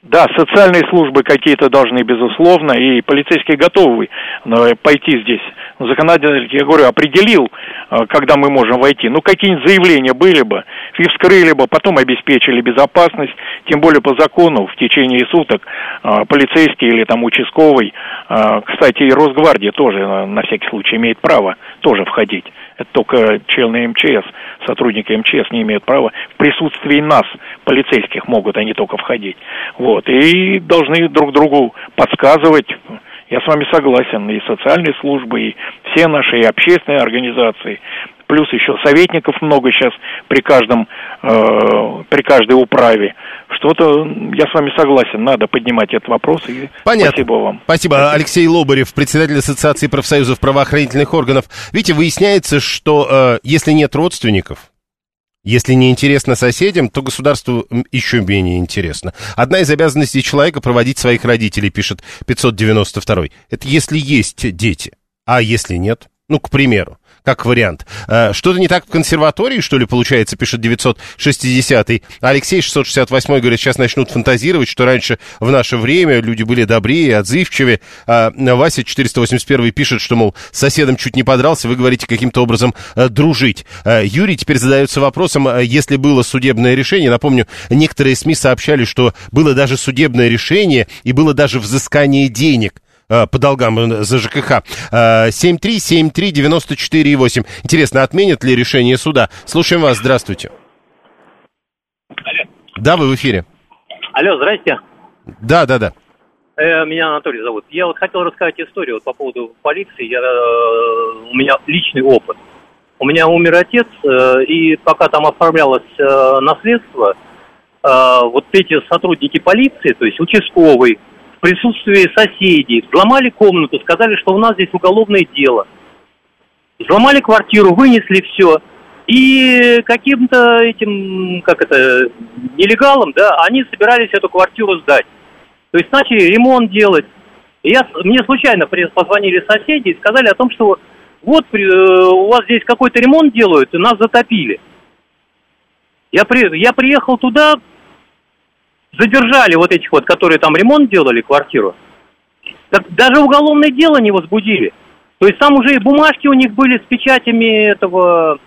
Да, социальные службы какие-то должны, безусловно, и полицейские готовы э, пойти здесь. Законодатель, я говорю, определил, э, когда мы можем войти. Ну, какие-нибудь заявления были бы, и вскрыли бы, потом обеспечили безопасность, тем более по закону в течение суток э, полицейский или там участковый, кстати, и Росгвардия тоже на всякий случай имеет право тоже входить. Это только члены МЧС, сотрудники МЧС не имеют права в присутствии нас, полицейских, могут они только входить. Вот. И должны друг другу подсказывать, я с вами согласен, и социальные службы, и все наши, и общественные организации, плюс еще советников много сейчас при каждом, э, при каждой управе. Что-то, я с вами согласен, надо поднимать этот вопрос. И Понятно. Спасибо вам. Спасибо. Алексей Лобарев, председатель Ассоциации профсоюзов правоохранительных органов. Видите, выясняется, что э, если нет родственников, если не интересно соседям, то государству еще менее интересно. Одна из обязанностей человека проводить своих родителей, пишет 592. Это если есть дети. А если нет? Ну, к примеру как вариант. Э, что-то не так в консерватории, что ли, получается, пишет 960-й. Алексей 668 говорит, сейчас начнут фантазировать, что раньше в наше время люди были добрее, отзывчивее. А Вася 481 пишет, что, мол, с соседом чуть не подрался, вы говорите каким-то образом э, дружить. Э, Юрий теперь задается вопросом, если было судебное решение, напомню, некоторые СМИ сообщали, что было даже судебное решение и было даже взыскание денег по долгам э, за ЖКХ. 7373948. Э, Интересно, отменят ли решение суда? Слушаем вас, здравствуйте. Алло. Да, вы в эфире. Алло, здрасте. Да, да, да. Меня Анатолий зовут. Я вот хотел рассказать историю вот по поводу полиции. Я, у меня личный опыт. У меня умер отец, и пока там оформлялось наследство, вот эти сотрудники полиции, то есть участковый, в присутствии соседей, взломали комнату, сказали, что у нас здесь уголовное дело. Взломали квартиру, вынесли все. И каким-то этим, как это, нелегалам, да, они собирались эту квартиру сдать. То есть начали ремонт делать. И я, мне случайно позвонили соседи и сказали о том, что вот э, у вас здесь какой-то ремонт делают, и нас затопили. Я, при, я приехал туда, задержали вот этих вот, которые там ремонт делали, квартиру, так даже уголовное дело не возбудили. То есть там уже и бумажки у них были с печатями этого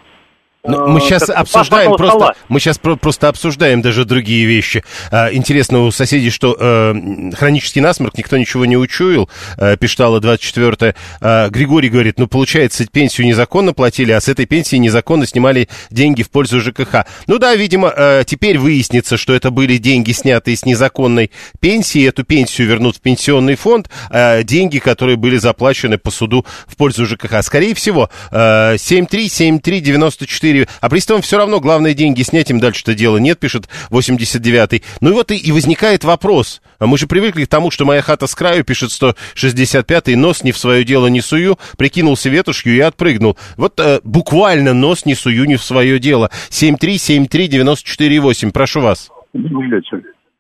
ну, мы сейчас как, обсуждаем просто, стола. мы сейчас про, просто обсуждаем даже другие вещи. А, интересно у соседей, что э, хронический насморк никто ничего не учуял, э, пиштала 24 а, Григорий говорит, ну, получается, пенсию незаконно платили, а с этой пенсии незаконно снимали деньги в пользу ЖКХ. Ну да, видимо, э, теперь выяснится, что это были деньги, снятые с незаконной пенсии, эту пенсию вернут в пенсионный фонд, э, деньги, которые были заплачены по суду в пользу ЖКХ. Скорее всего, э, 737394 4. А приставам все равно главное деньги снять, им дальше-то дело нет, пишет 89-й. Ну и вот и, и возникает вопрос. А мы же привыкли к тому, что моя хата с краю, пишет 165-й, нос не в свое дело не сую, прикинулся ветушью и отпрыгнул. Вот э, буквально нос не сую не в свое дело. 7373948, прошу вас.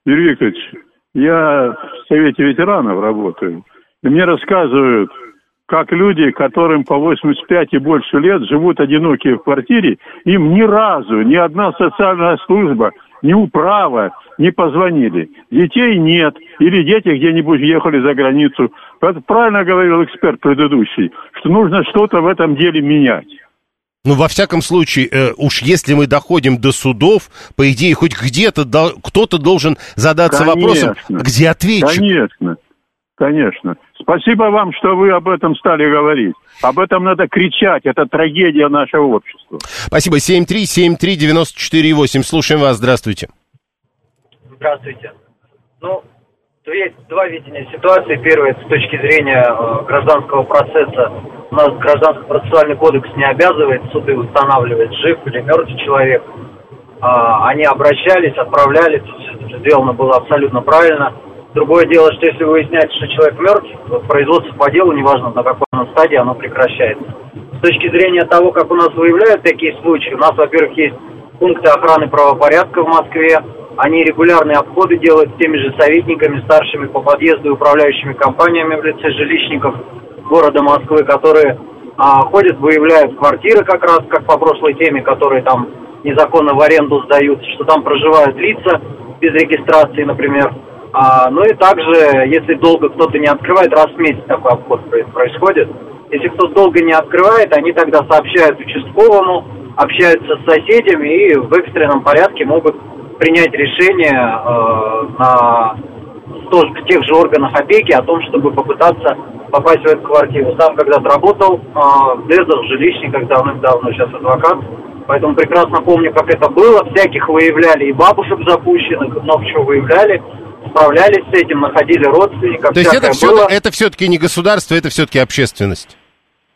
Юрий Викторович, я в Совете ветеранов работаю, и мне рассказывают, как люди, которым по 85 и больше лет живут одинокие в квартире, им ни разу ни одна социальная служба, ни управа не позвонили. Детей нет, или дети где-нибудь ехали за границу. Это правильно говорил эксперт предыдущий, что нужно что-то в этом деле менять. Ну, во всяком случае, э, уж если мы доходим до судов, по идее, хоть где-то до, кто-то должен задаться Конечно. вопросом, где ответчик? Конечно. Конечно. Спасибо вам, что вы об этом стали говорить. Об этом надо кричать. Это трагедия нашего общества. Спасибо. 7373948. Слушаем вас. Здравствуйте. Здравствуйте. Ну, есть два видения ситуации. Первое, с точки зрения э, гражданского процесса. У нас гражданский процессуальный кодекс не обязывает суды устанавливать, жив или мертвый человек. А, они обращались, отправлялись, все сделано было абсолютно правильно Другое дело, что если выясняется, что человек мертв, то производство по делу, неважно на какой оно стадии, оно прекращается. С точки зрения того, как у нас выявляют такие случаи, у нас, во-первых, есть пункты охраны правопорядка в Москве, они регулярные обходы делают с теми же советниками, старшими по подъезду и управляющими компаниями в лице жилищников города Москвы, которые а, ходят, выявляют квартиры как раз, как по прошлой теме, которые там незаконно в аренду сдают, что там проживают лица без регистрации, например, А, ну и также, если долго кто-то не открывает, раз в месяц такой обход происходит, если кто-то долго не открывает, они тогда сообщают участковому, общаются с соседями и в экстренном порядке могут принять решение э, на тоже тех же органах опеки о том, чтобы попытаться попасть в эту квартиру. Сам когда-то работал э, в ДЭЗах, жилищниках давным-давно, сейчас адвокат. Поэтому прекрасно помню, как это было. Всяких выявляли и бабушек запущенных, много чего выявляли справлялись с этим, находили родственников. То есть это, все, это все-таки не государство, это все-таки общественность?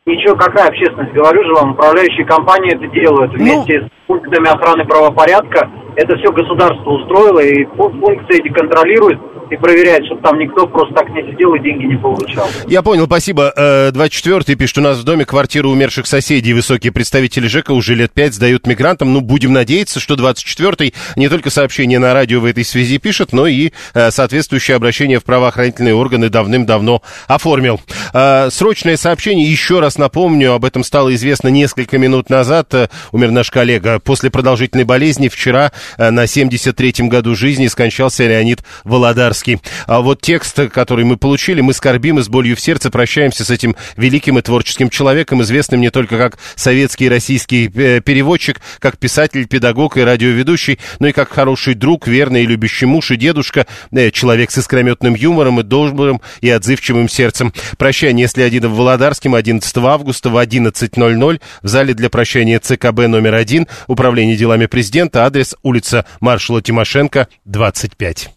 Ничего, какая общественность? Говорю же вам, управляющие компании это делают ну. вместе ну... с пунктами охраны правопорядка. Это все государство устроило, и функции эти контролируют и проверяет, чтобы там никто просто так не сидел и деньги не получал. Я понял, спасибо. 24-й э, пишет, у нас в доме квартиру умерших соседей. Высокие представители ЖЭКа уже лет пять сдают мигрантам. Ну, будем надеяться, что 24-й не только сообщение на радио в этой связи пишет, но и э, соответствующее обращение в правоохранительные органы давным-давно оформил. Э, срочное сообщение, еще раз напомню, об этом стало известно несколько минут назад. Умер наш коллега. После продолжительной болезни вчера на 73-м году жизни скончался Леонид Володарский. Пожарский. А вот текст, который мы получили, мы скорбим и с болью в сердце прощаемся с этим великим и творческим человеком, известным не только как советский и российский э, переводчик, как писатель, педагог и радиоведущий, но и как хороший друг, верный и любящий муж и дедушка, э, человек с искрометным юмором и добрым и отзывчивым сердцем. Прощание с Леонидом Володарским 11 августа в 11.00 в зале для прощания ЦКБ номер один, Управление делами президента, адрес улица маршала Тимошенко, 25.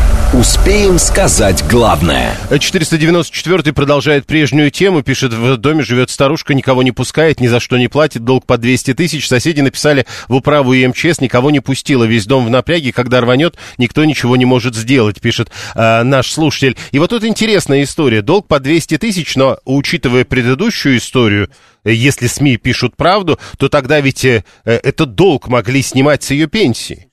Успеем сказать главное. 494 продолжает прежнюю тему. Пишет, в доме живет старушка, никого не пускает, ни за что не платит, долг по 200 тысяч. Соседи написали в управу и МЧС, никого не пустила. Весь дом в напряге, когда рванет, никто ничего не может сделать, пишет э, наш слушатель. И вот тут интересная история. Долг по 200 тысяч, но учитывая предыдущую историю, э, если СМИ пишут правду, то тогда ведь э, э этот долг могли снимать с ее пенсии.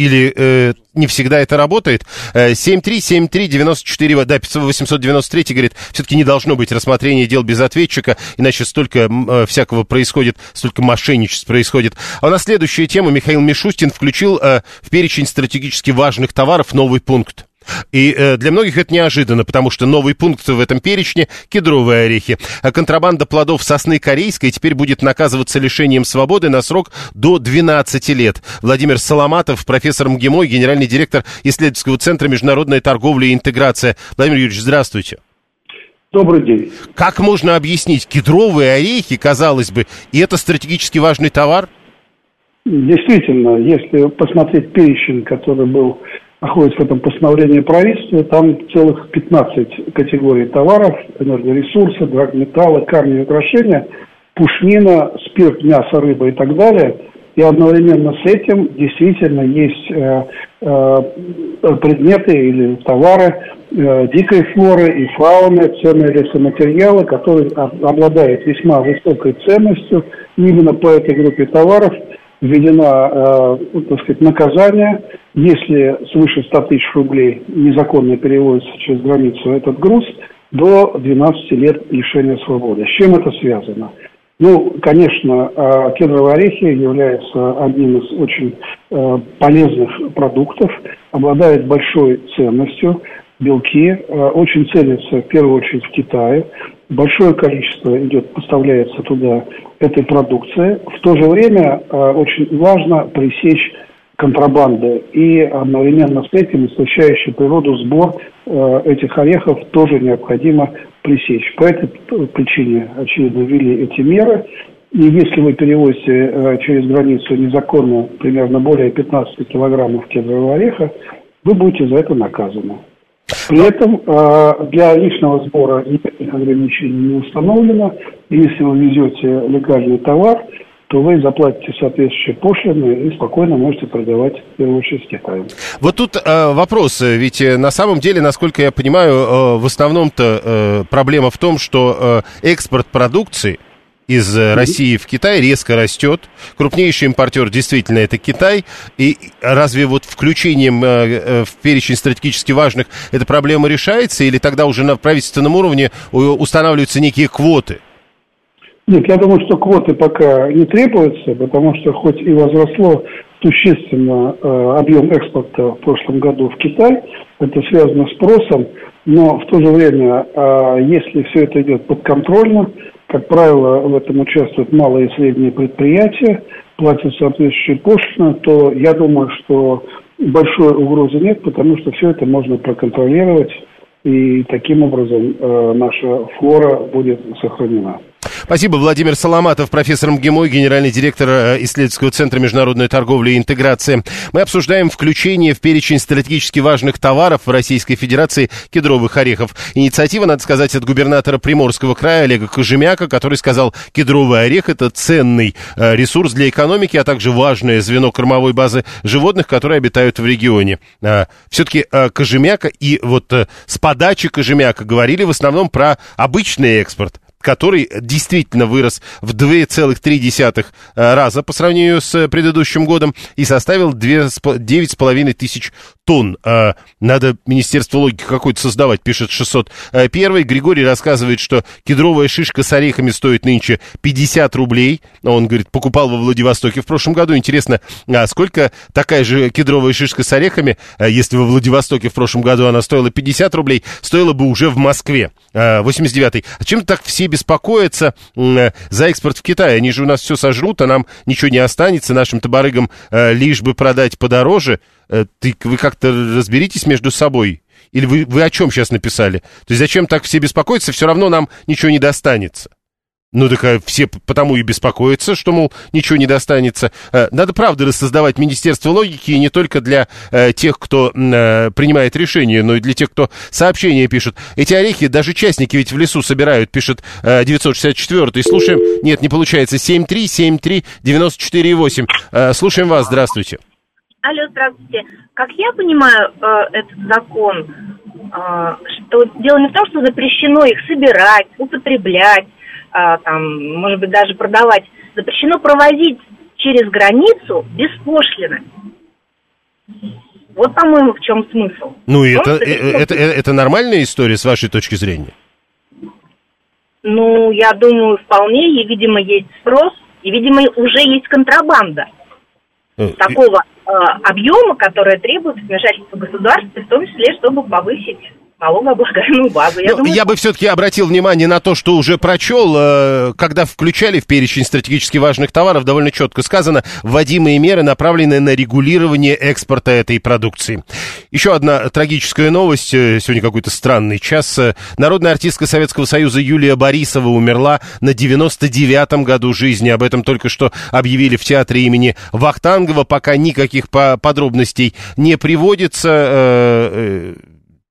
Или э, не всегда это работает. 7373948, да, 893 говорит, все-таки не должно быть рассмотрения дел без ответчика, иначе столько э, всякого происходит, столько мошенничеств происходит. А у нас следующая тема. Михаил Мишустин включил э, в перечень стратегически важных товаров новый пункт. И э, для многих это неожиданно, потому что новый пункт в этом перечне – кедровые орехи. А контрабанда плодов сосны корейской теперь будет наказываться лишением свободы на срок до 12 лет. Владимир Соломатов, профессор МГИМО, генеральный директор исследовательского центра международной торговли и интеграция. Владимир Юрьевич, здравствуйте. Добрый день. Как можно объяснить кедровые орехи, казалось бы, и это стратегически важный товар? Действительно, если посмотреть перечень, который был находится в этом постановлении правительства, там целых 15 категорий товаров, энергоресурсы, драгметаллы, камни и украшения, пушнина, спирт, мясо, рыба и так далее. И одновременно с этим действительно есть э, э, предметы или товары э, дикой флоры и фауны, ценные лесоматериалы, которые обладают весьма высокой ценностью. именно по этой группе товаров введено, э, так сказать, наказание – если свыше 100 тысяч рублей незаконно переводится через границу этот груз, до 12 лет лишения свободы. С чем это связано? Ну, конечно, а, кедровые орехи являются одним из очень э, полезных продуктов, обладает большой ценностью, белки, э, очень ценятся в первую очередь в Китае. Большое количество идет, поставляется туда этой продукции. В то же время э, очень важно пресечь контрабанды и одновременно с этим истощающий природу сбор э, этих орехов тоже необходимо пресечь. По этой причине, очевидно, ввели эти меры. И если вы перевозите э, через границу незаконно примерно более 15 килограммов кедрового ореха, вы будете за это наказаны. При этом э, для личного сбора никаких ограничений не установлено. Если вы везете легальный товар, то вы заплатите соответствующие пошлины и спокойно можете продавать в первую очередь Китаю. Вот тут э, вопрос, ведь э, на самом деле, насколько я понимаю, э, в основном-то э, проблема в том, что э, экспорт продукции из э, России в Китай резко растет. Крупнейший импортер действительно это Китай. И разве вот включением э, в перечень стратегически важных эта проблема решается? Или тогда уже на правительственном уровне устанавливаются некие квоты? Нет, я думаю, что квоты пока не требуются, потому что хоть и возросло существенно э, объем экспорта в прошлом году в Китай, это связано с спросом, но в то же время, э, если все это идет подконтрольно, как правило, в этом участвуют малые и средние предприятия, платят соответствующие пошлины, то я думаю, что большой угрозы нет, потому что все это можно проконтролировать, и таким образом э, наша флора будет сохранена. Спасибо. Владимир Соломатов, профессор МГИМО, генеральный директор э, исследовательского центра международной торговли и интеграции. Мы обсуждаем включение в перечень стратегически важных товаров в Российской Федерации кедровых орехов. Инициатива, надо сказать, от губернатора Приморского края Олега Кожемяка, который сказал, кедровый орех – это ценный э, ресурс для экономики, а также важное звено кормовой базы животных, которые обитают в регионе. А, Все-таки э, Кожемяка и вот с подачи Кожемяка говорили в основном про обычный экспорт, который действительно вырос в 2,3 э, раза по сравнению с предыдущим годом и составил 9,5 тысяч тонн. А, надо Министерство логики какое-то создавать, пишет 601. Григорий рассказывает, что кедровая шишка с орехами стоит нынче 50 рублей. Он, говорит, покупал во Владивостоке в прошлом году. Интересно, а сколько такая же кедровая шишка с орехами, а, если во Владивостоке в прошлом году она стоила 50 рублей, стоила бы уже в Москве. 89-й. А чем так все беспокоятся э, за экспорт в Китай. Они же у нас все сожрут, а нам ничего не останется, нашим табарыгам лишь бы продать подороже. Э, ты, вы как-то разберитесь между собой. Или вы, вы о чем сейчас написали? То есть зачем так все беспокоятся, все равно нам ничего не достанется. Ну, так а все потому и беспокоятся, что, мол, ничего не достанется. Э, надо, правда, создавать Министерство логики, и не только для э, тех, кто э, принимает решения, но и для тех, кто сообщения пишет. Эти орехи даже частники ведь в лесу собирают, пишет э, 964-й. Слушаем... Нет, не получается. 7373948. Э, слушаем вас. Здравствуйте. Алло, здравствуйте. Как я понимаю э, этот закон, э, что дело не в том, что запрещено их собирать, употреблять, а, там, может быть, даже продавать, запрещено провозить через границу без пошлины. Вот, по-моему, в чем смысл. Ну, и это, это, это, это нормальная история с вашей точки зрения? Ну, я думаю, вполне, и, видимо, есть спрос, и, видимо, уже есть контрабанда э, такого э, объема, которая требует вмешательства государства, в том числе, чтобы повысить налогооблагаемую базу. Я, ну, думаю, я бы все-таки обратил внимание на то, что уже прочел, э, когда включали в перечень стратегически важных товаров, довольно четко сказано, вводимые меры, направленные на регулирование экспорта этой продукции. Еще одна трагическая новость, э, сегодня какой-то странный час. Народная артистка Советского Союза Юлия Борисова умерла на 99-м году жизни. Об этом только что объявили в театре имени Вахтангова. Пока никаких подробностей не приводится.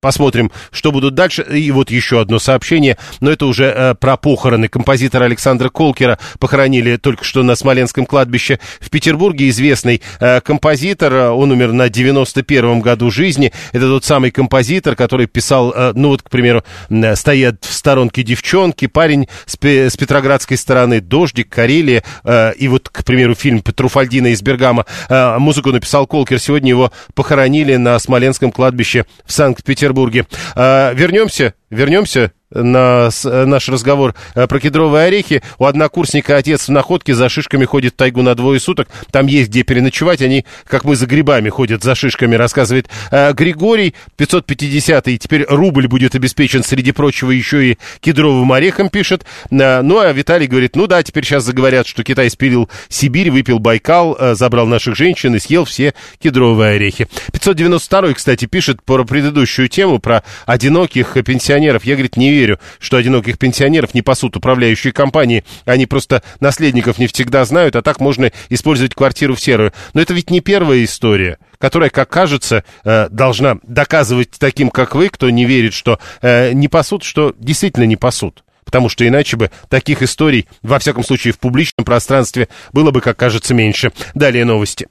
Посмотрим, что будут дальше. И вот еще одно сообщение, но это уже э, про похороны. Композитора Александра Колкера похоронили только что на Смоленском кладбище в Петербурге. Известный э, композитор, он умер на 91-м году жизни. Это тот самый композитор, который писал, э, ну вот, к примеру, э, «Стоят в сторонке девчонки», «Парень с, с Петроградской стороны», «Дождик», «Карелия». Э, и вот, к примеру, фильм Труфальдина из Бергама. Э, музыку написал Колкер. Сегодня его похоронили на Смоленском кладбище в Санкт-Петербурге. Петербурге. А, вернемся, вернемся на наш разговор э, про кедровые орехи. У однокурсника отец в находке за шишками ходит в тайгу на двое суток. Там есть где переночевать. Они, как мы, за грибами ходят за шишками, рассказывает э, Григорий. 550-й. Теперь рубль будет обеспечен, среди прочего, еще и кедровым орехом, пишет. Э, ну, а Виталий говорит, ну да, теперь сейчас заговорят, что Китай спилил Сибирь, выпил Байкал, забрал наших женщин и съел все кедровые орехи. 592-й, кстати, пишет про предыдущую тему, про одиноких пенсионеров. Я, говорит, не верю, что одиноких пенсионеров не пасут управляющие компании. Они просто наследников не всегда знают, а так можно использовать квартиру в серую. Но это ведь не первая история которая, как кажется, э, должна доказывать таким, как вы, кто не верит, что э, не пасут, что действительно не пасут. Потому что иначе бы таких историй, во всяком случае, в публичном пространстве было бы, как кажется, меньше. Далее новости.